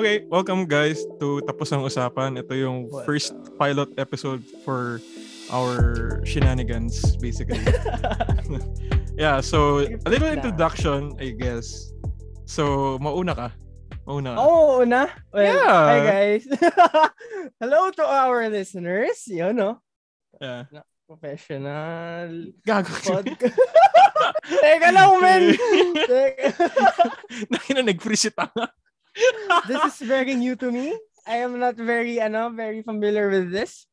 Okay, welcome guys to Tapos ang Usapan. Ito yung Welcome. first pilot episode for our shenanigans, basically. yeah, so a little introduction, I guess. So, mauna ka. Mauna ka. Oo, una. Well, Yeah. Hi guys. Hello to our listeners. Yun, no? Yeah. Professional Gago. podcast. Teka lang, men. Teka. Nakina nag-freeze tanga. This is very new to me. I am not very, ano, very familiar with this.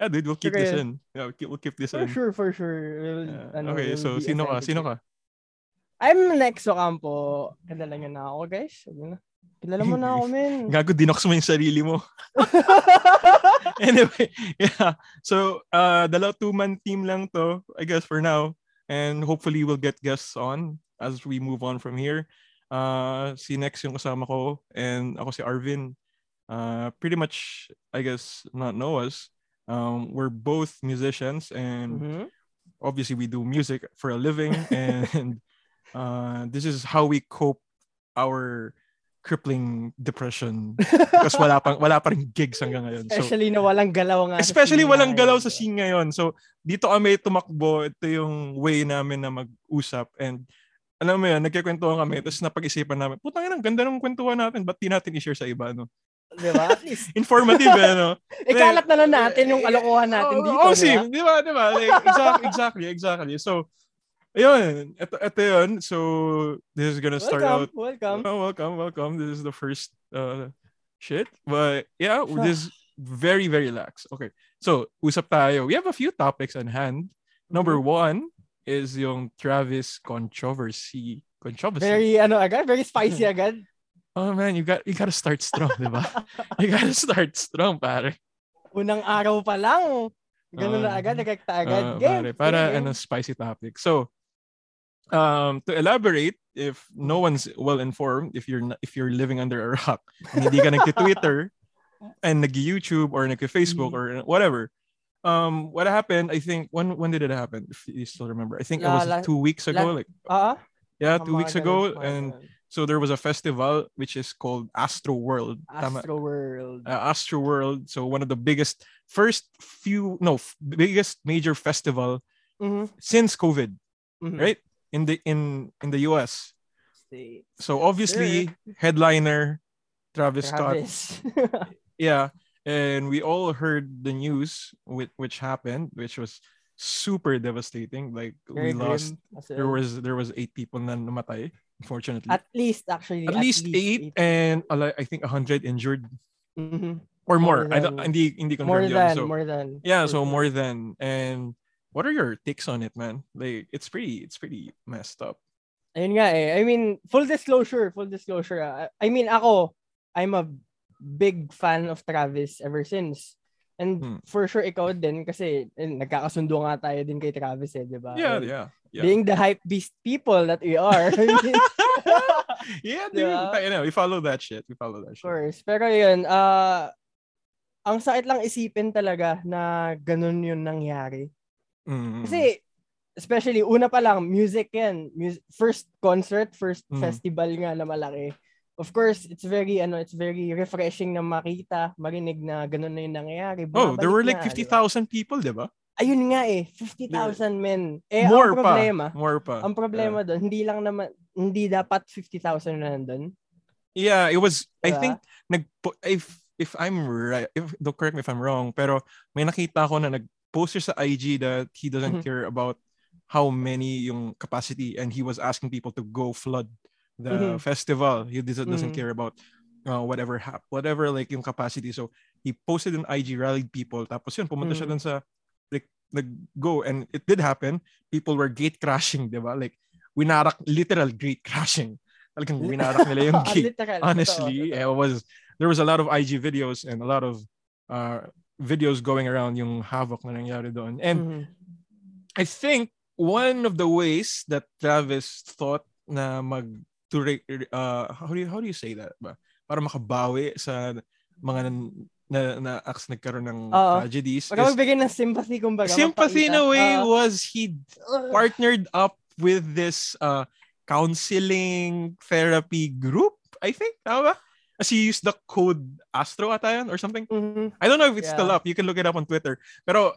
Yeah, dude, we'll keep Okay. this in. Yeah, we'll keep, we'll keep this For in. sure, for sure. We'll, Yeah. ano, Okay, we'll so sino ka? Sino ka? I'm Nexo Campo. Kilala niyo na ako, guys. Sabi na. Kilala mo na ako, men. Gago, dinox mo yung sarili mo. anyway, yeah. So, uh, dalaw two-man team lang to, I guess, for now. And hopefully, we'll get guests on as we move on from here. Uh, si Nex yung kasama ko, and ako si Arvin. Uh, pretty much, I guess, not know us. Um, we're both musicians, and Mhm. obviously, we do music for a living. and uh, this is how we cope our crippling depression because wala pang wala pa rin gigs hanggang ngayon. So Especially na walang galaw nga. especially walang galaw sa scene ngayon. So dito kami tumakbo, ito yung way namin na mag-usap and alam mo yan, nagkikwentuhan kami, tapos napag-isipan namin, putang ina, ang ganda ng kwentuhan natin, ba't di natin i-share sa iba, no? Di ba? Informative, eh, no? ikalat na lang natin yung kalokohan natin Oo, dito. Ba? sim, di ba? Di ba? Like, exactly, exactly, exactly. So, ayun, ito, ito yun. So, this is gonna start Welcome, out welcome. Oh, welcome, welcome. This is the first uh shit. But yeah, this is very, very lax. Okay. So, usap tayo. We have a few topics on hand. Number Mm-hmm. one is yung Travis controversy. Controversy. Very, ano agad, very spicy agad. oh man, you got you gotta start strong, di ba? you gotta start strong, pare. Unang araw pa lang. Ganun na Ah, agad, nagkakta agad. Uh, Game. pare, para Sige, ano spicy topic. So, um, to elaborate, if no one's well informed, if you're if you're living under a rock, hindi ka nagti-Twitter and nag-YouTube or nag-Facebook Mhm. or whatever, um, what happened? I think when when did it happen? If you still remember, I think it was la- two weeks ago. la- like Ah, yeah, two weeks ago, and so there was a festival which is called Astro World. Astro World. uh, Astro World. So one of the biggest, first few, no, f- biggest major festival Mhm, since COVID, mhm. right? In the in in the US. So obviously headliner Travis Scott. Yeah, and we all heard the news with which happened, which was super devastating. Like we Very lost. grim as There was there was eight people na namatay, unfortunately. At least, actually. At, least, eight, and uh, I think a hundred injured Mhm. or more. More I don't, hindi hindi More confirmed yun. than, So, more than. yeah so more than and what are your takes on it man like it's pretty it's pretty messed up Ayun nga eh. I mean, full disclosure, full disclosure. ah. I mean, ako, I'm a big fan of Travis ever since. And Hmm. for sure, ikaw din kasi eh, nagkakasundo nga tayo din kay Travis eh, di ba? yeah And yeah yeah Being the hype beast people that we are. I yeah dude Diba? you know we follow that shit we follow that of shit course. Pero yun, ah ang sakit lang isipin talaga na ganun yun nangyari. Mm. Kasi, especially, una pa lang, music yan. Mus- first concert, first Mm. festival nga na malaki. Of course, it's very, ano, it's very refreshing na makita, marinig na ganun na yung nangyayari. oh there were like na, di ba? 50,000 people diba Ayun nga eh, 50,000 men. Eh, more ang pa problema, more pa ang problema doon, hindi lang naman, hindi dapat 50,000 na nandun. yeah it was i Diba? think nag if if i'm right if don't correct me if i'm wrong pero may nakita ko na nag-poster sa IG that he doesn't Mhm. care about how many yung capacity and he was asking people to go flood the Mhm. festival he doesn't, doesn't Mhm. care about uh, whatever hap whatever like yung capacity. So he posted on IG rallied people. Tapos yun pumunta siya Mhm. dun sa like nag-go. And it did happen. People were gate crashing diba like winarak literal gate crashing. Talagang winarak nila yung Ah, gate. literal, honestly totoo, it was there was a lot of IG videos and a lot of uh videos going around yung havoc na nangyari doon. And Mhm. I think one of the ways that Travis thought na mag to re- uh how do you how do you say that ba para makabawi sa mga nan- na na acts nagkaroon ng Oo. tragedies Baka magbigay ng sympathy, kumbaga. sympathy in a way Ah, was he partnered up with this uh counseling therapy group I think tama ba As he used the code Astro ata yun or something. Mhm. I don't know if it's still Yeah. up. You can look it up on Twitter. Pero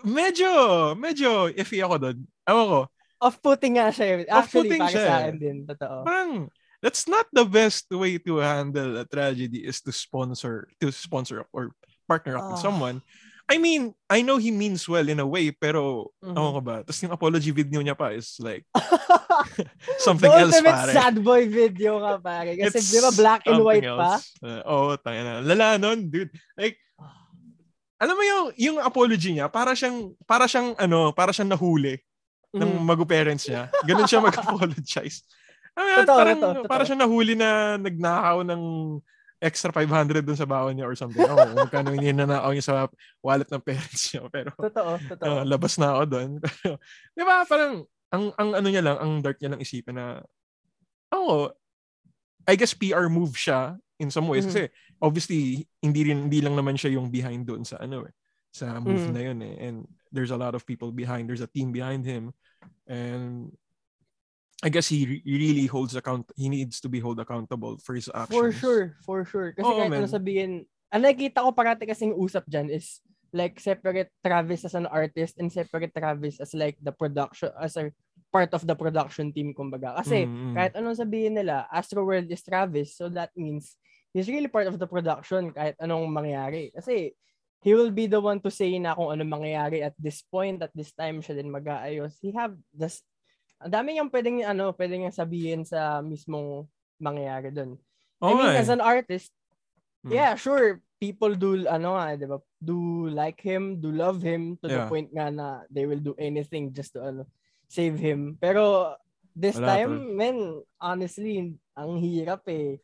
medyo, medyo iffy ako doon. Ewan ko. Off-putting nga siya. Actually, Off-putting para siya sa eh. akin din. Totoo. Parang, that's not the best way to handle a tragedy is to sponsor, to sponsor up or partner up with Ah. someone. I mean, I know he means well in a way, pero, Mhm. ewan ko ba? Tapos yung apology video niya pa is like, something else, pare. sad boy video ka, pare. Kasi It's di ba black and white pa? else. Uh, Oo, tanga na. Lala nun, dude. Like, alam mo yung, yung apology niya, para siyang, para siyang, ano, para siyang nahuli ng Mhm. magu-parents niya. Ganun siya mag-apologize. Mean, Totoo, parang, totoo, totoo. para siyang nahuli na nagnakaw ng extra 500 dun sa baon niya or something. Oo, kung magkano yung ninanakaw niya sa wallet ng parents niya. Pero, Totoo, totoo. uh, labas na ako. Pero, di ba, parang, ang, ang ano niya lang, ang dark niya lang isipin na, oh, I guess PR move siya in some ways. Mhm. Kasi, obviously, hindi rin, hindi lang naman siya yung behind doon sa ano eh, sa move Mhm. na yun eh. And there's a lot of people behind, there's a team behind him. And, I guess he, re- really holds account, he needs to be held accountable for his actions. For sure, for sure. Kasi Oo, kahit ano sabihin, ang nakikita ko parati kasing usap dyan is like separate Travis as an artist and separate Travis as like the production, as a part of the production team, kumbaga. Kasi Mm, mm. kahit anong sabihin nila, Astroworld is Travis, so that means he's really part of the production kahit anong mangyari. Kasi he will be the one to say na kung anong mangyayari at this point, at this time, siya din mag-aayos. He have this, ang dami niyang pwedeng, ano, pwedeng niyang sabihin sa mismong mangyayari dun. I Oo mean, as an artist, Mm. yeah, sure, people do, ano nga, di ba, do like him, do love him, to the Yeah. point nga na they will do anything just to, ano, save him. Pero, this Wala, time, tol. men, honestly, ang hirap eh.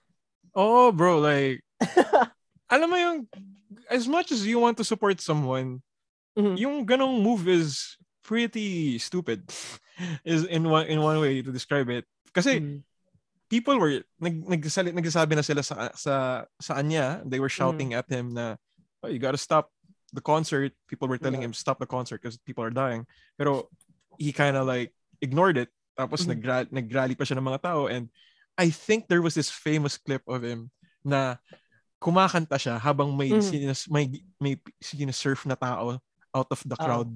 Oh, bro, like, alam mo yung, as much as you want to support someone, Mhm. yung ganong move is pretty stupid. is in one in one way to describe it. Kasi Mm. people were nag nagsali, nagsasabi na sila sa sa sa kanya. They were shouting at him na oh, you gotta stop the concert. People were telling Yeah. him stop the concert because people are dying. Pero he kind of like ignored it. Tapos Mhm. nagra- nagrally pa siya ng mga tao and I think there was this famous clip of him na kumakanta siya habang may Mhm. sinas, may may sinasurf na tao out of the Oo. crowd.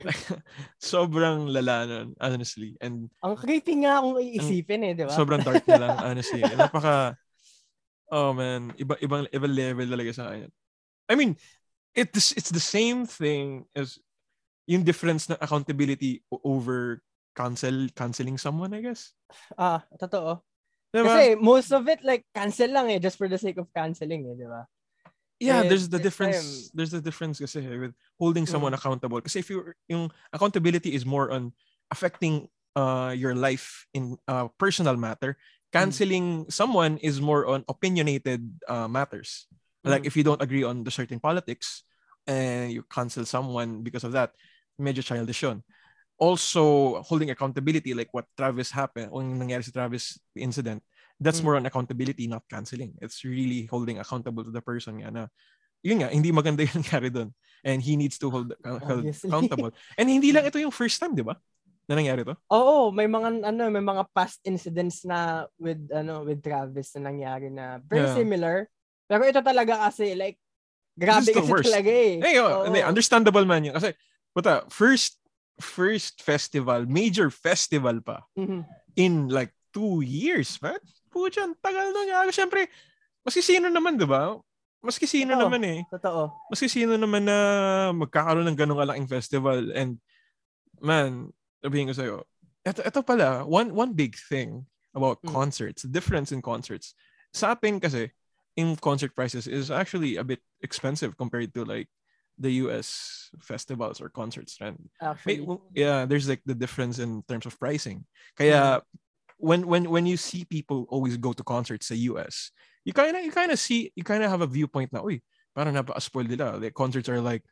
sobrang lala nun, honestly. And Ang creepy nga kung iisipin eh, di ba? sobrang dark na lang, honestly. Napaka, oh man, iba, ibang, ibang level talaga sa akin. I mean, it's, it's the same thing as yung difference ng accountability over cancel canceling someone, I guess. Ah, totoo. Diba? Kasi most of it, like, cancel lang eh, just for the sake of canceling eh, di ba? yeah, eh, there's the difference. time- There's the difference kasi with holding someone accountable. Kasi if you yung accountability is more on affecting uh your life in uh personal matter, canceling someone is more on opinionated uh, matters. Like Mm. if you don't agree on the certain politics and you cancel someone because of that, medyo childish yun. Also, holding accountability like what Travis happened, yung nangyari sa Travis incident, that's Mm. more on accountability, not canceling. It's really holding accountable to the person nga na, yun nga, hindi maganda yung nangyari doon. And he needs to hold, uh, accountable. And hindi lang ito yung first time, di ba? Na nangyari to? Oo, may mga ano, may mga past incidents na with ano with Travis na nangyari na very Yeah. similar. Pero ito talaga kasi like grabe kasi worst. talaga eh. Eh, oh, hindi, understandable man yun. Kasi, puta, first, first festival, major festival pa, Mhm. in like two years, man. Pucha, ang tagal na nga. Siyempre, maski sino naman, di ba? Maski sino Oo. naman eh. Totoo. Maski sino naman na magkakaroon ng ganong kalaking festival. And, man, sabihin ko sa'yo, ito, ito pala, one, one big thing about Mm. concerts, the difference in concerts. Sa atin kasi, in concert prices is actually a bit expensive compared to like the US festivals or concerts. And Actually. yeah, there's like the difference in terms of pricing. Kaya when when when you see people always go to concerts sa US, you kind of you kind of see you kind of have a viewpoint na, uy, parang napaka-spoiled nila. Like concerts are like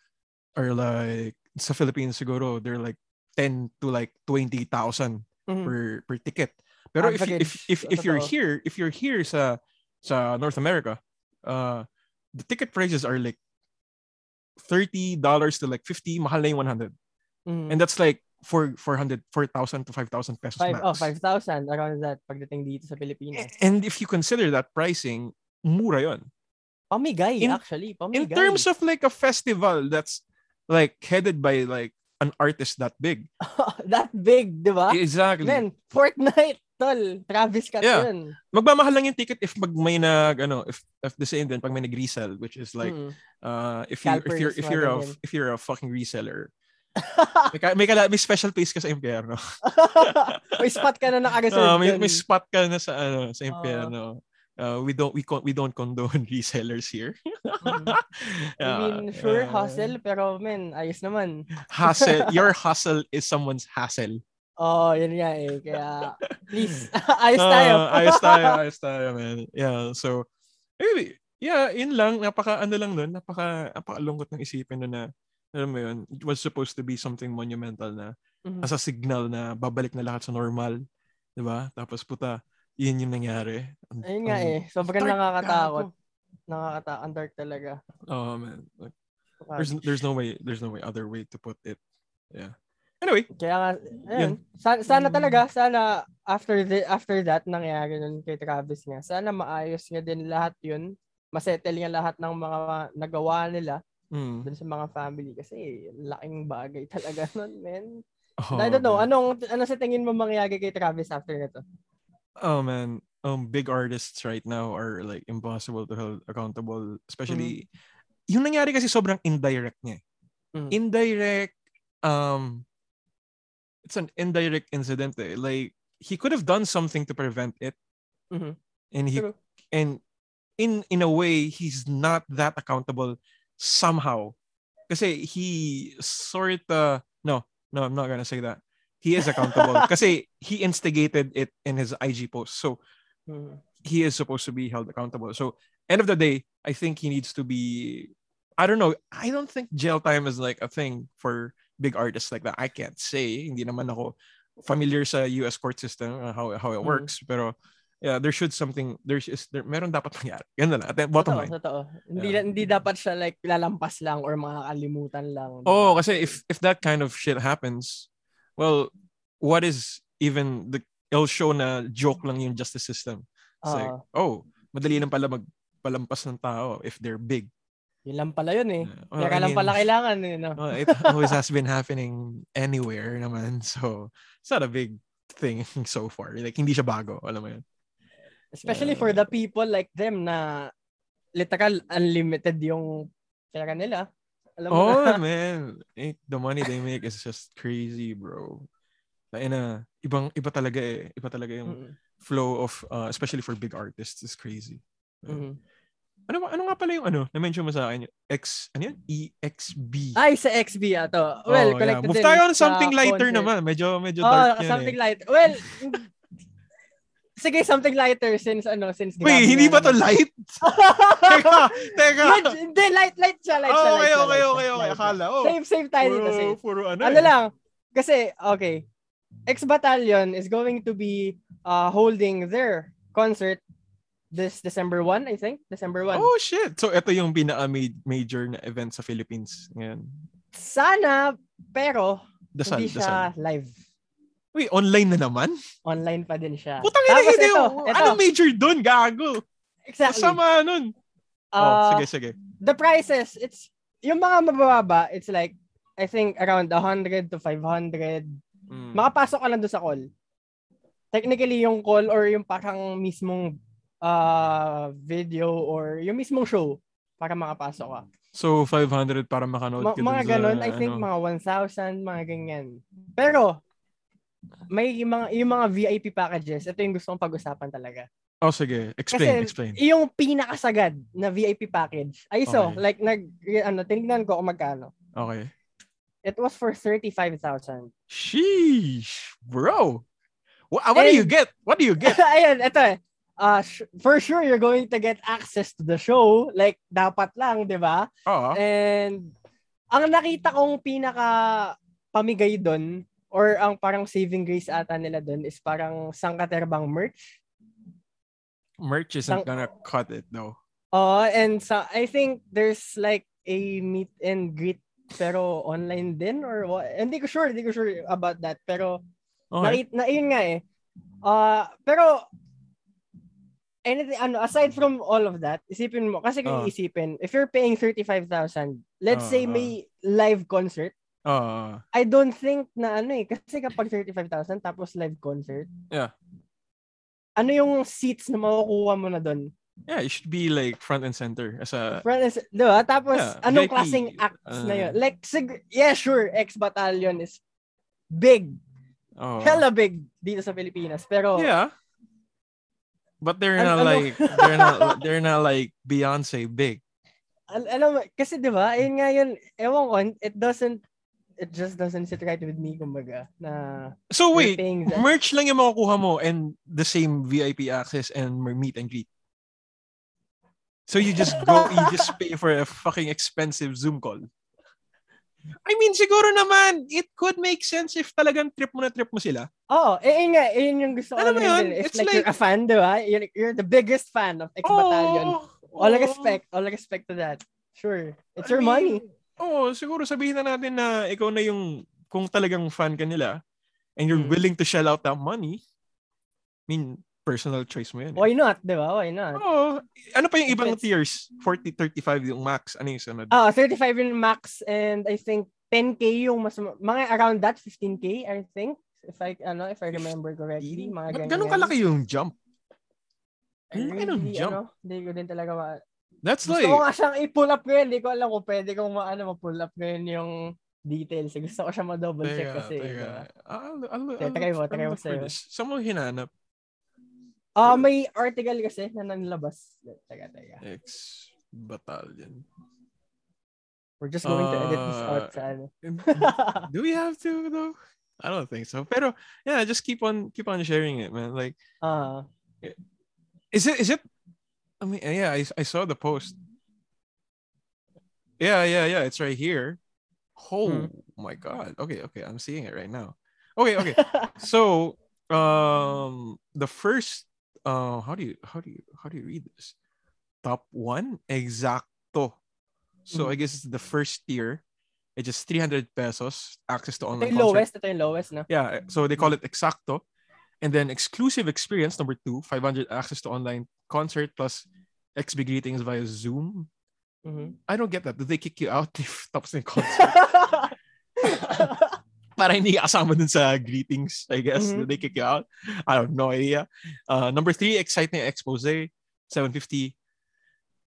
are like sa Philippines siguro they're like 10 to like 20,000 Mhm. per per ticket. Pero if if if if you're here, if you're here sa sa North America, uh the ticket prices are like $30 to like 50, mahal na yung 100. Mhm. And that's like four, 400, 4,000 to 5,000 pesos Five, max. oh, 5,000 around that pagdating dito sa Pilipinas. And if you consider that pricing mura yon. Pamigay, In- actually. Pamigay. In terms of like a festival that's like headed by like an artist that big. that big, di ba? Exactly. Man, Fortnite, tol. Travis Scott Yeah. yun. Magmamahal lang yung ticket if mag may nag ano if if the same din pag may nag-resell which is like Mm. uh if you if you're if you're a if you're a fucking reseller may ka, may, kala, may special place ka sa impyerno. may spot ka na nakareserve Uh, may, may spot ka na sa ano sa Oo. impyerno. Uh, we don't we con- we don't condone resellers here. Mhm. I mean, sure, hustle, pero men, ayos naman. Hustle. Your hustle is someone's hassle. Oo, oh, yun nga eh. Kaya, please, ayos tayo. Ah, ayos tayo, ayos tayo, man. Yeah, so, anyway, yeah, yun lang. Napaka, ano lang nun, napaka, napakalungkot ng isipin nun na, alam mo yun, it was supposed to be something monumental na, Mhm. as a signal na babalik na lahat sa normal. Di ba? Tapos puta, yun yung nangyari. Ang- Ayun nga ang- eh. Sobrang nakakatakot. Nakakatakot. Ang dark talaga. Oh man. Like, there's there's no way there's no way other way to put it. Yeah. Anyway, Kaya nga, ayun. Sana, sana talaga, sana after the, after that, nangyari nun kay Travis nga. Sana maayos nga din lahat yun. Masettle nga lahat ng mga nagawa nila mm, dun sa mga family. Kasi laking bagay talaga nun, man. oh, I don't know. man. Anong, ano sa tingin mo mangyayari kay Travis after nito? Oh man, um, big artists right now are like impossible to hold accountable. Especially, yung nangyari kasi sobrang indirect niya. Mhm. Indirect, um, it's an indirect incident. Eh. Like he could have done something to prevent it, Mhm. and he True. and in in a way he's not that accountable somehow. Because he sort of no no I'm not gonna say that. He is accountable because he instigated it in his IG post. So Mhm. he is supposed to be held accountable. So end of the day, I think he needs to be I don't know. I don't think jail time is like a thing for big artists like that. I can't say. Hindi naman ako familiar sa US court system uh, how how it Mm. works, pero yeah, there should something there's is there meron dapat mangyari. Yan na lang. At bottom Totoo, line. totoo. Hindi, Yeah. hindi dapat siya like lalampas lang or makakalimutan lang. Oh, kasi if if that kind of shit happens, well, what is even the it'll show na joke lang yung justice system. It's like, Ah, oh, madali lang pala magpalampas ng tao if they're big. Yun lang pala yun eh. Well, Kaya I lang pala kailangan eh. No? well, it always has been happening anywhere naman. So, it's not a big thing so far. Like, hindi siya bago. Alam mo yun. Especially Yeah. for the people like them na literal unlimited yung pera nila. Alam mo Oh, na. man. The money they make is just crazy, bro. Like, na, ibang, iba talaga eh. Iba talaga yung Mm, flow of, uh, especially for big artists, is crazy. mm. Ano, ano nga pala yung ano, na-mention mo sa akin, yung X, ano yun? EXB. Ay, sa XB ato. Oh, Well, yeah. connected Move din tayo on something lighter concert. naman. Medyo, medyo Oh, dark yan something eh. light. Well, sige, something lighter since ano, since Wait, hindi ba to light? teka, teka. Hindi, light, light siya, light siya, Oh, okay, siya, okay, okay, okay. siya. Akala, oh. Save, save tayo dito, save. puro ano, Ano eh. lang, kasi, okay, X-Battalion is going to be uh, holding their concert this December 1, I think. December 1. Oh, shit. So, ito yung pinaka-major na event sa Philippines. Ngayon. Sana, pero, Dasal, hindi dasal. siya live. Wait, online na naman? Online pa din siya. Putang ina, hindi. ito, oh, ito. Anong major dun? Gago. Exactly. Sama nun. oh, Uh, sige, sige. the prices, it's, yung mga mababa, it's like, I think around 100 to 500. Mm. Makapasok ka lang doon sa call. Technically, yung call or yung parang mismong uh, video or yung mismong show para makapasok ka. So, 500 para makanood Ma- ka mga dun sa, ganun, I think ano. mga 1,000, mga ganyan. Pero, may yung mga, yung mga VIP packages, ito yung gusto kong pag-usapan talaga. Oh, sige. Explain, Kasi, explain. yung pinakasagad na VIP package, ay so, Okay. like, nag, ano, tinignan ko kung magkano. Okay. It was for 35,000. Sheesh, bro. What, what do you And- get? What do you get? Ayan, ito eh. Uh, sh- for sure, you're going to get access to the show. Like, dapat lang, di ba? Oo. And, ang nakita kong pinaka pamigay doon, or ang parang saving grace ata nila doon, is parang sangkaterbang merch. Merch isn't Sang- gonna cut it though. Oh, and sa I think there's like a meet and greet pero online din or what? Hindi ko sure, hindi ko sure about that. Pero Okay. na, na yun nga eh. Uh, pero anything, ano, aside from all of that, isipin mo, kasi kung Ah. isipin, if you're paying 35,000, let's Ah, say ah. may live concert, Uh, I don't think na ano eh, kasi kapag 35,000 tapos live concert, Yeah. ano yung seats na makukuha mo na doon? yeah, it should be like front and center as a Front and, di ba? Tapos, Yeah, anong VIP, klaseng acts na uh, yun? Like, sig- yeah, sure, X-Battalion is big. oh. Hella big dito sa Pilipinas. Pero, Yeah. But they're not ano- like they're not they're not like Beyonce big. al- alam mo, kasi di ba, yun nga yun, ewan ko, it doesn't, it just doesn't sit right with me, kumbaga, na So wait, that. merch lang yung makukuha mo and the same VIP access and meet and greet. So you just go, you just pay for a fucking expensive Zoom call. I mean, siguro naman, it could make sense if talagang trip mo na trip mo sila. Oo, eh, yun nga, eh, yun yung gusto ko Alam mo rin yun. It's, it's like, you're like- a fan, di ba? You're, you're the biggest fan of X-Battalion. Oo, all oo. respect, all respect to that. Sure. It's I your mean, money. Oo, siguro sabihin na natin na ikaw na yung, kung talagang fan ka nila, and you're Mm. willing to shell out that money, I mean, personal choice mo yun. eh. Why not, di ba? Why not? Oo. ano pa yung ibang tiers? 40, 35 yung max. Ano yung sunod? Ah, 35 yung max and I think 10k yung mas mga around that 15k I think if I ano if I remember correctly mga ganyan. ganun kalaki yung jump? I really, jump. ano, hindi ko din talaga ma That's Gusto like, ko nga siyang i-pull up ngayon. Hindi ko alam kung pwede kong maano ma-pull up ngayon yung details. Gusto ko siya ma-double check kasi. teka. diba? I'll, I'll, Teka, I'll, try mo, I'll try mo sa'yo. Saan mo hinanap? Ah, may article kasi na nanlabas. Teka, teka. X Battalion. We're just going to edit this Uh, out sa ano. Do we have to though? I don't think so. Pero yeah, just keep on keep on sharing it, man. Like, Ah, is it is it? I mean, yeah, I, I saw the post. Yeah, yeah, yeah. It's right here. Oh Hmm. my god. Okay, okay. I'm seeing it right now. Okay, okay. so um the first uh how do you how do you how do you read this top one exacto so i Mhm. guess it's the first tier it's just 300 pesos access to ito online concert lowest. Ito yung lowest, no? yeah so they call it exacto and then exclusive experience number two 500 access to online concert plus xb greetings via zoom Mhm. i don't get that do they kick you out if tapos na yung concert para hindi ka kasama dun sa greetings, I guess. Mhm. They kick you out? I have no idea. Uh, number three, exciting expose, 750.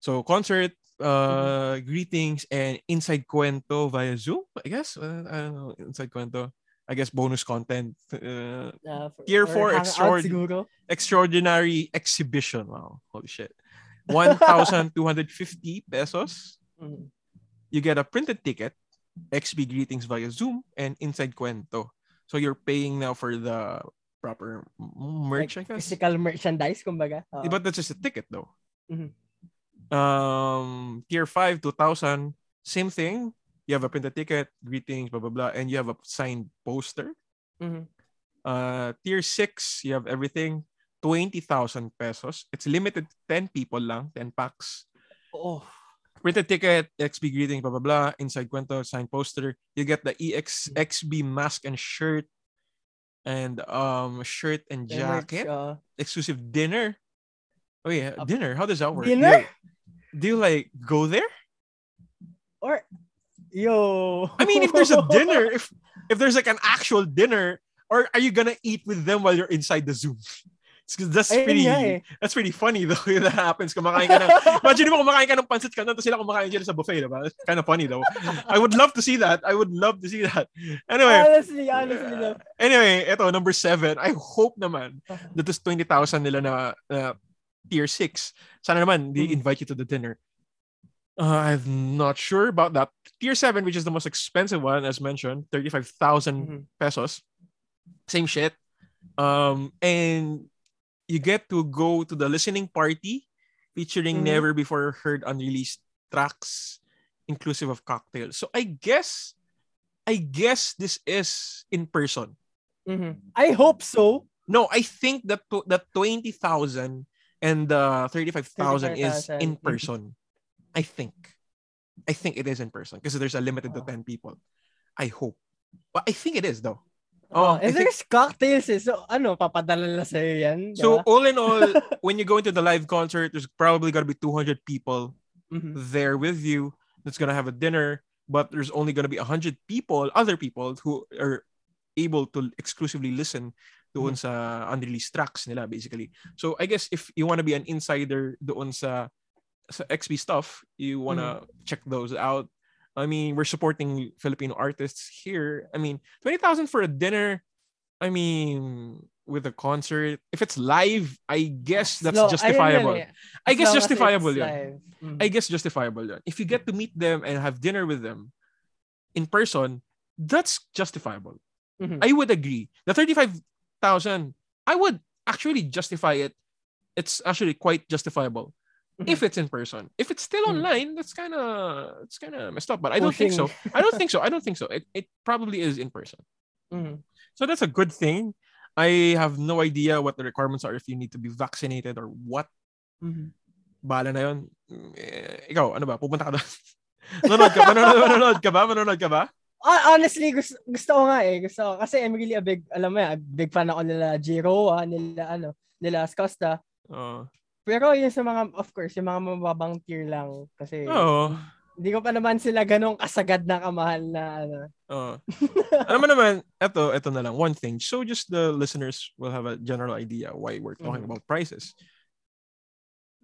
So concert, uh, greetings, and inside cuento via Zoom, I guess. Uh, I don't know, inside cuento. I guess bonus content. Uh, Ah, for- Tier four hangout extraord- extraordinary exhibition. Wow, holy shit. 1,250 pesos. Mhm. you get a printed ticket, XB greetings via Zoom, and inside cuento. So you're paying now for the proper merch, Like, I guess. physical merchandise, kumbaga. Oo. But that's just a ticket, though. Mhm. Um, tier five, 2,000, same thing. You have a printed ticket, greetings, blah, blah, blah, and you have a signed poster. Mhm. Uh, tier six, you have everything, 20,000 pesos. It's limited to 10 people lang, 10 packs. Oh. printed ticket, XB greeting, blah blah blah, inside cuento, signed poster. You get the EX XB mask and shirt, and um shirt and jacket. Exclusive dinner. Oh yeah, dinner. How does that work? Dinner? Do you, like go there? Or, yo. I mean, if there's a dinner, if if there's like an actual dinner, or are you gonna eat with them while you're inside the Zoom? It's 'cause that's Ayun pretty. nga eh. That's pretty funny though. That happens. Kumakain ka ng Imagine mo kumakain ka ng pancit canton tapos sila kumakain dyan sa buffet, diba? It's kind of funny though. I would love to see that. I would love to see that. Anyway, honestly, honestly, no. anyway, ito, number seven. I hope naman that this 20,000 nila na, na tier 6. Sana naman, they Mhm. invite you to the dinner. Uh, I'm not sure about that. Tier 7, which is the most expensive one, as mentioned, 35,000 Mhm. pesos. Same shit. Um, and you get to go to the listening party featuring Mhm. never before heard unreleased tracks, inclusive of cocktails. So I guess, I guess this is in person. Mhm. I hope so. No, I think that that 20,000 and the 35,000 is 35,000. in Mhm. person. I think. I think it is in person because there's a limited to Oh. 10 people. I hope. But I think it is though. Oh, Oh, I and think- cocktails eh. So, ano, papadala na sa'yo yan. di so all in all, when you go into the live concert, there's probably gonna be 200 people Mhm. there with you that's gonna have a dinner, but there's only gonna be 100 people, other people who are able to exclusively listen doon sa unreleased tracks nila basically. So I guess if you want to be an insider doon sa sa XP stuff, you want to check those out. I mean, we're supporting Filipino artists here. I mean, 20,000 for a dinner. I mean, with a concert, if it's live, I guess that's No, justifiable. eh. I guess as justifiable yun. live. Mhm. I guess justifiable yun. If you get to meet them and have dinner with them in person, that's justifiable. Mhm. I would agree. The 35,000, I would actually justify it. It's actually quite justifiable Mhm. if it's in person. If it's still Mhm. online, that's kind of it's kind of messed up. But I don't think so. I don't think so. I don't think so. It it probably is in person. Mhm. So that's a good thing. I have no idea what the requirements are if you need to be vaccinated or what. Mhm. Bala na yun. Eh, ikaw, ano ba? Pupunta ka doon? manonood ka? Manonood, manonood ka ba? Manonood ka ba? Honestly, gusto, gusto ko nga eh. Gusto ko. Kasi I'm really a big, alam mo yan, big fan ako nila Jiro, ah, nila, ano, nila Scosta. Oo. Pero yun sa mga, of course, yung mga mababang tier lang. Kasi, Oo. hindi ko pa naman sila ganong kasagad na kamahal na, ano. Oo. Alam mo naman, eto, eto na lang. One thing. So just the listeners will have a general idea why we're talking Mhm. about prices.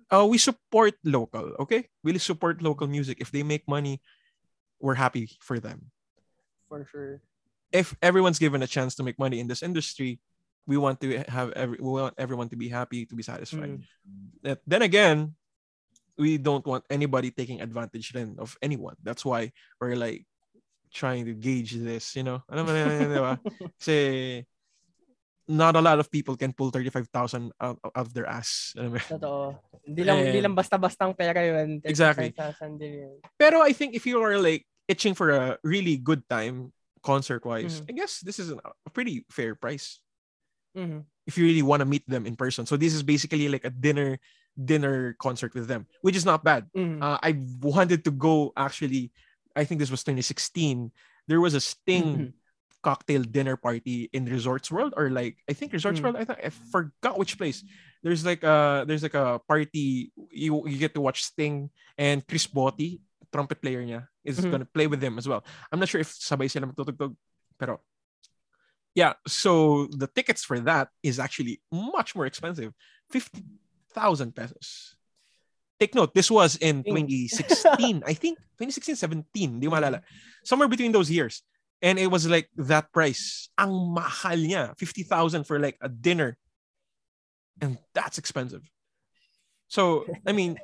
Uh, we support local, okay? We support local music. If they make money, we're happy for them. For sure. if everyone's given a chance to make money in this industry, we want to have every we want everyone to be happy, to be satisfied. Mm. Then again, we don't want anybody taking advantage then of anyone. That's why we're like trying to gauge this, you know. Alam mo na yun, di ba? Kasi not a lot of people can pull 35,000 out, out of their ass. Alam mo yun? Totoo. Hindi lang, hindi lang basta-bastang pera yun. Exactly. 35,000 din yun. Pero I think if you are like itching for a really good time concert wise, Mhm. I guess this is a pretty fair price. Mhm. if you really want to meet them in person. So this is basically like a dinner dinner concert with them, which is not bad. Mhm. Uh, I wanted to go actually. I think this was 2016. There was a Sting Mhm. cocktail dinner party in Resorts World or like I think Resorts Mm. World. I thought I forgot which place. There's like a there's like a party you you get to watch Sting and Chris Botti, trumpet player niya, is Mhm. gonna play with them as well. I'm not sure if sabay sila magtutugtog, pero yeah. So the tickets for that is actually much more expensive, fifty thousand pesos. Take note, this was in 2016, I think 2016, 17, di ko maalala. Somewhere between those years. And it was like that price. Ang mahal niya. 50,000 for like a dinner. And that's expensive. So, I mean,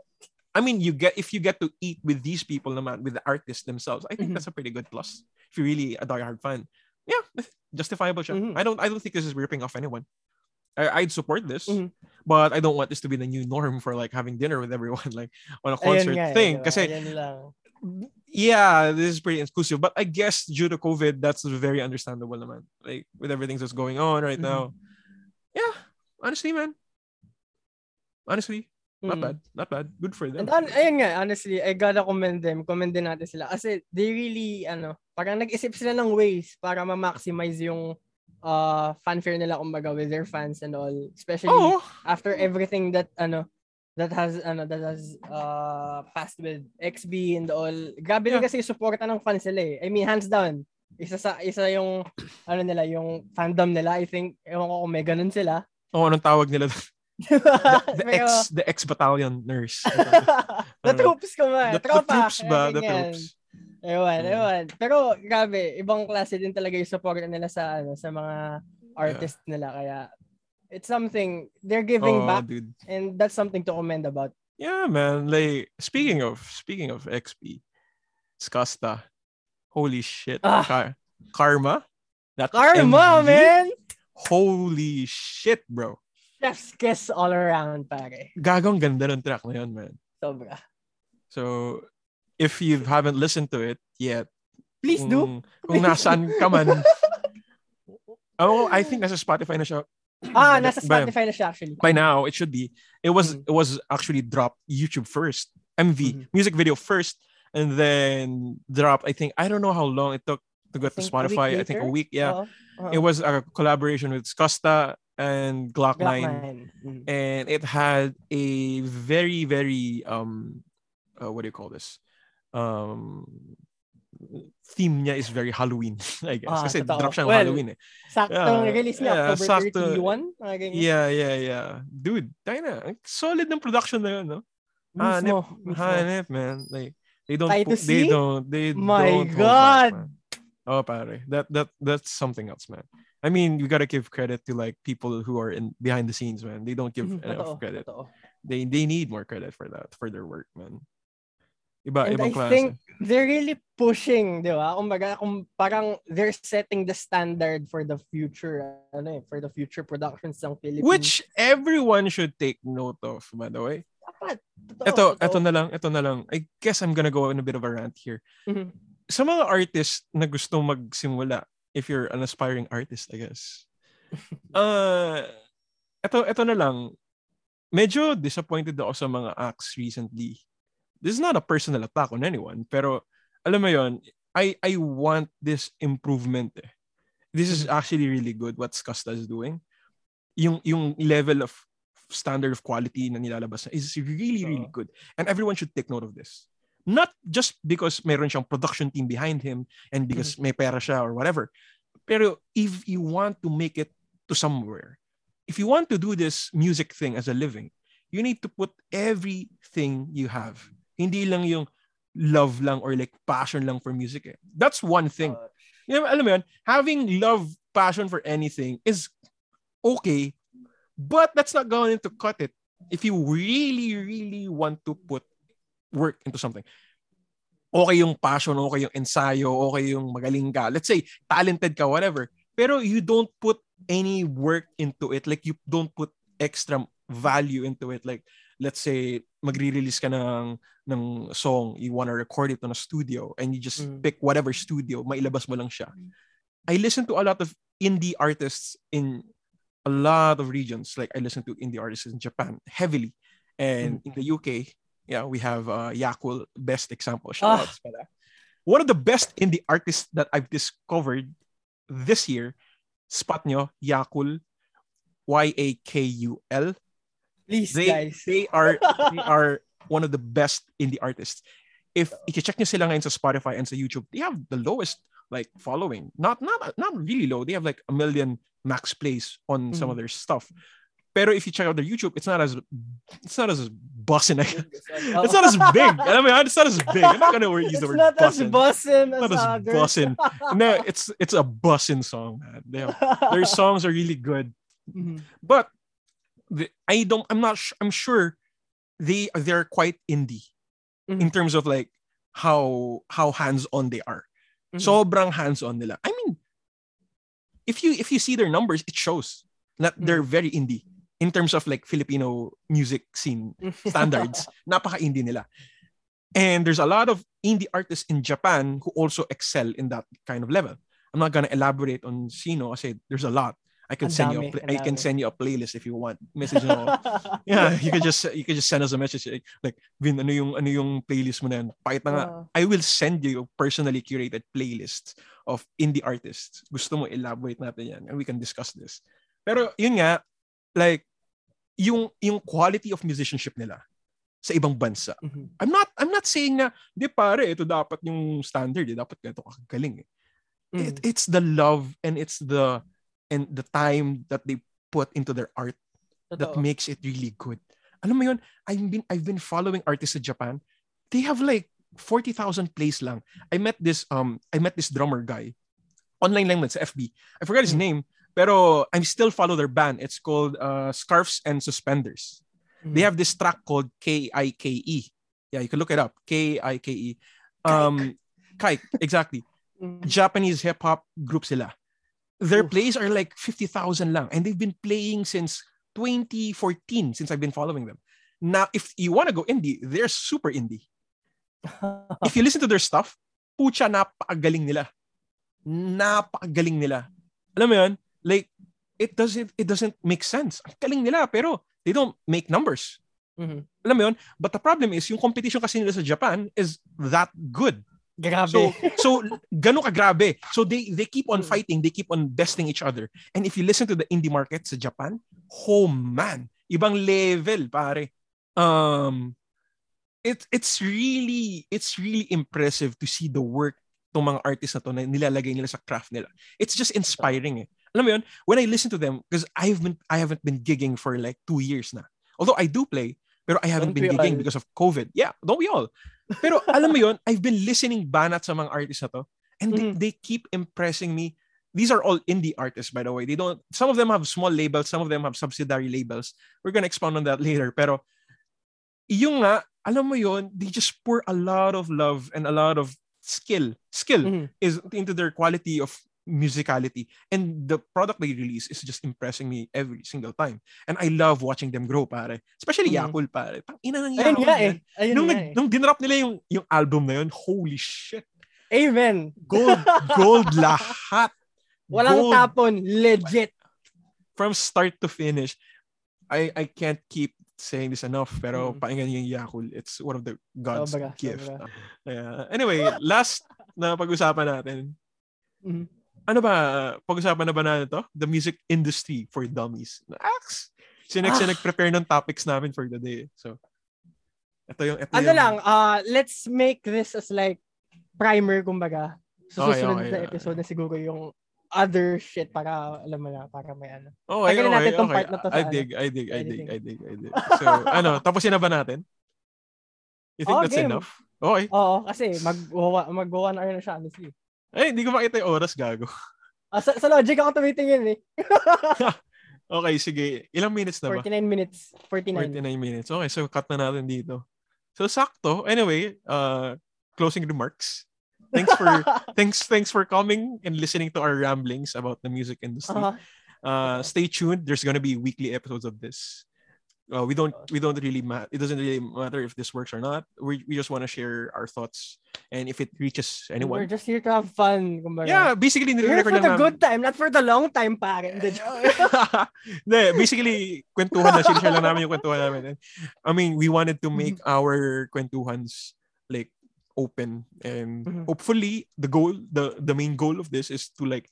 I mean, you get if you get to eat with these people naman, with the artists themselves, I think Mhm. that's a pretty good plus. If you're really a diehard fan. Yeah, justifiable. Mhm. I don't I don't think this is ripping off anyone. I, I'd support this, Mhm. but I don't want this to be the new norm for like having dinner with everyone like on a concert nga eh, thing. diba? Kasi Ayun lang. yeah, this is pretty exclusive. But I guess due to COVID, that's very understandable naman. Like with everything that's going on right Mhm. now. Yeah, honestly, man. Honestly, not Mm. bad. Not bad. Good for them. And on, ayun nga, honestly, I gotta commend them. Commend din natin sila. Kasi they really, ano, parang nag-isip sila ng ways para ma-maximize yung uh, fanfare nila kumbaga with their fans and all. Especially Oh, after everything that, ano, that has, ano, that has uh, passed with XB and all. Grabe Yeah. kasi yung suporta ng fans nila eh. I mean, hands down. Isa sa, isa yung, ano nila, yung fandom nila. I think, ewan ko kung may ganun sila. oh, anong tawag nila? The, the Pero- ex the ex battalion nurse. the Ano? troops ko man. the, the Tropa. troops ba? The troops. Ewan, Mm. ewan. Pero grabe, ibang klase din talaga yung support nila sa ano sa mga artist nila kaya it's something they're giving oh, back dude. and that's something to commend about. Yeah, man. Like speaking of speaking of XP, Skasta. Holy shit. Ah. Kar- Karma. That Karma, MV? man! Holy shit, bro. Chef's kiss all around, pare. Gagong ganda ng track na yun, man. Sobra. So, if you haven't listened to it yet, Please do. kung, kung nasaan ka man, oh, I think nasa Spotify na siya. Ah, nasa By- Spotify na siya actually. By now, it should be. It was Mhm. it was actually dropped YouTube first, MV Mhm. music video first, and then drop. I think I don't know how long it took to get to Think a week Spotify. I think a week. Yeah. Oo. Uh-oh. It was a collaboration with Skosta and Glock, Glock 9 9. Mm. and it had a very very um uh, what do you call this um theme niya is very Halloween I guess Ah, kasi totoo. drop siya Well, Halloween eh Saktong Yeah, release niya, yeah, October sakto. 31. mga ganyan. yeah yeah yeah dude tayo na solid ng production na yun no Mismo, mismo. hanip man like they don't pu- they don't they My don't hold God! back, man. oh pare that that that's something else man I mean, you gotta give credit to like people who are in behind the scenes, man. They don't give Mhm, enough credit. totoo. they they need more credit for that for their work man iba And I klase think they're really pushing, di ba? Kumbaga, kung parang they're setting the standard for the future, ano eh, for the future productions ng Philippines. which everyone should take note of by the way Dapat. Totoo, ito totoo. ito na lang ito na lang i guess i'm gonna go on a bit of a rant here Mhm. sa mga artists na gustong magsimula if you're an aspiring artist i guess uh ito ito na lang medyo disappointed ako sa mga acts recently this is not a personal attack on anyone pero alam mo yon I I want this improvement eh. This is actually really good what Skasta is doing. Yung yung level of standard of quality na nilalabas na is really really Oo. good and everyone should take note of this. Not just because mayroon siyang production team behind him and because may pera siya or whatever. Pero if you want to make it to somewhere, if you want to do this music thing as a living, you need to put everything you have. Hindi lang yung love lang or like passion lang for music. Eh. That's one thing. Uh, You know, alam mo yun, having love, passion for anything is okay, but that's not going to cut it if you really, really want to put work into something. Okay yung passion, okay yung ensayo, okay yung magaling ka. Let's say, talented ka, whatever. Pero you don't put any work into it. Like, you don't put extra value into it. Like, let's say, magre-release ka ng, ng song, you wanna record it on a studio, and you just Mm. pick whatever studio, mailabas mo lang siya. I listen to a lot of indie artists in a lot of regions. Like, I listen to indie artists in Japan heavily. And in the UK, yeah, we have uh, Yakul, best example. Shoutouts pala. One of the best indie artists that I've discovered this year, spot nyo, Yakul, Y-A-K-U-L. please, They, guys. they are they are one of the best indie artists. If i-check nyo sila ngayon sa Spotify and sa YouTube, they have the lowest like following. Not not not really low. They have like a million max plays on some of their stuff. Pero if you check out their YouTube, it's not as it's not as bussin'. It's not as big. I mean. It's not as big. I'm not gonna use It's the word not bussin'. bussin' Not as others. bussin'. No, it's it's a bussin' song, man. Their songs are really good. Mhm. but the, I don't. I'm not. Sh- I'm sure they they're quite indie in Mhm. terms of like how how hands on they are. Mhm. Sobrang hands on nila. I mean, if you if you see their numbers, it shows that they're very indie in terms of like Filipino music scene standards. Napaka indie nila. And there's a lot of indie artists in Japan who also excel in that kind of level. I'm not gonna elaborate on sino kasi there's a lot. I can send you a ang I can send you a playlist if you want. Message yeah, you can just you can just send us a message like Vin ano yung ano yung playlist mo na yan? Pakita nga. Ah. I will send you a personally curated playlist of indie artists. Gusto mo elaborate natin yan and we can discuss this. Pero yun nga like yung yung quality of musicianship nila sa ibang bansa. Mhm. I'm not I'm not saying na di pare ito dapat yung standard, eh. dapat ganito kagaling eh. It, Mm. it's the love and it's the and the time that they put into their art that Totoo. makes it really good. Alam mo yun, I've been I've been following artists in Japan. They have like 40,000 plays lang. I met this um I met this drummer guy. Online lang man sa FB. I forgot his Mm. name, pero I still follow their band. It's called uh, Scarves and Suspenders. They Mhm. have this track called K-I-K-E. Yeah, you can look it up. K-I-K-E. Um Kike, exactly. Mhm. Japanese hip hop group sila. Their Oof. plays are like 50,000 lang and they've been playing since 2014 since I've been following them. Now, if you want to go indie, they're super indie. If you listen to their stuff, pucha, napakagaling nila. Napakagaling nila. Alam mo yun? Like, it doesn't, it doesn't make sense. Ang galing nila, pero they don't make numbers. Mhm. Alam mo yun? But the problem is, yung competition kasi nila sa Japan is that good. Grabe. So so gano'n kagrabe. So they they keep on Mm. fighting, they keep on besting each other. And if you listen to the indie market sa Japan, oh man, ibang level pare. Um it it's really it's really impressive to see the work ng mga artists na to na nilalagay nila sa craft nila. It's just inspiring eh. Alam mo yun, when I listen to them, because I've been I haven't been gigging for like two years na. Although I do play, pero I haven't Don't been gigging all? because of COVID. Yeah, don't we all? Pero alam mo yun, I've been listening banat sa mga artists na to, and they, Mhm. they keep impressing me. These are all indie artists, by the way. They don't. Some of them have small labels. Some of them have subsidiary labels. We're gonna expound on that later. Pero yung nga, alam mo yun, they just pour a lot of love and a lot of skill. Skill Mhm. is into their quality of musicality and the product they release is just impressing me every single time and I love watching them grow pare especially Mhm. Yakul pare tang ina ng Ayun Yakul nga eh. Ayun nung, nga eh. nung dinrop nila yung yung album na yun holy shit Amen. gold gold lahat Walang Gold tapon. Legit. from start to finish I I can't keep saying this enough pero Mm. pakinggan niyo yung Yakul it's one of the God's Sobra, gift sobra. Yeah. anyway last na pag-usapan natin Mhm. Ano ba, pag-usapan na ba natin to? The music industry for dummies. Ax! Si Nex yung Ah. nag-prepare ng topics namin for the day. So, ito yung, ito Ano yung, lang, uh, let's make this as like primer, kumbaga. So, Okay, susunod okay, na okay. episode na siguro yung other shit para, alam mo na, para may ano. Okay, Tagalin okay, natin tong okay. part na to I ano, dig, I dig, I dig. I dig, I dig. So, ano, tapusin na ba natin? You think Oh, that's game. enough? Okay. Oo, kasi mag, mag one hour na siya, honestly. Ay, hindi ko makita yung oras, gago. Ah, sa, sa logic ako tumitingin eh. Okay, sige. Ilang minutes na ba? 49 minutes. 49. 49 minutes. Okay, so cut na natin dito. So sakto. Anyway, uh closing remarks. Thanks for thanks thanks for coming and listening to our ramblings about the music industry. Uh-huh. Uh stay tuned. There's to be weekly episodes of this. Uh, we don't we don't really ma- it doesn't really matter if this works or not. We we just want to share our thoughts and if it reaches anyone We're just here to have fun, kumbaga. Yeah, basically We're here for the namin. good time, not for the long time, pare. Hindi, joke. Hindi, basically, kwentuhan na. Sinishare lang namin yung kwentuhan namin. And, I mean, we wanted to make our kwentuhans like open and Mhm. hopefully the goal, the the main goal of this is to like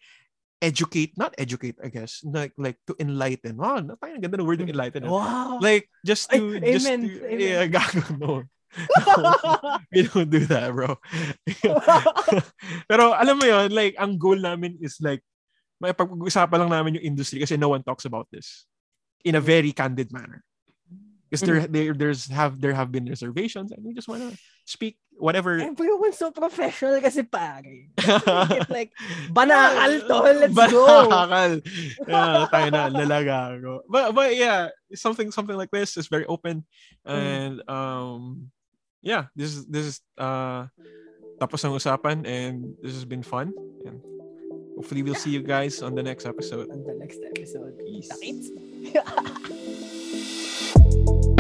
educate, not educate, I guess, like like to enlighten. Wow, oh, ang ganda ng word ng enlighten. Wow. Like just Ay, to just amen, to, amen. yeah, gago no. no. We don't do that, bro. Pero alam mo yon like ang goal namin is like may pag-usapan lang namin yung industry kasi no one talks about this in a very candid manner. Because there, there there's have there have been reservations and we just wanna speak whatever. Everyone's so professional kasi pare. It's like, banakal to, let's go. Banakal. yeah, tayo na, lalaga ako. But, but yeah, something something like this is very open. And um yeah, this is this is uh tapos ang usapan and this has been fun. And hopefully we'll see you guys on the next episode. On the next episode. Peace.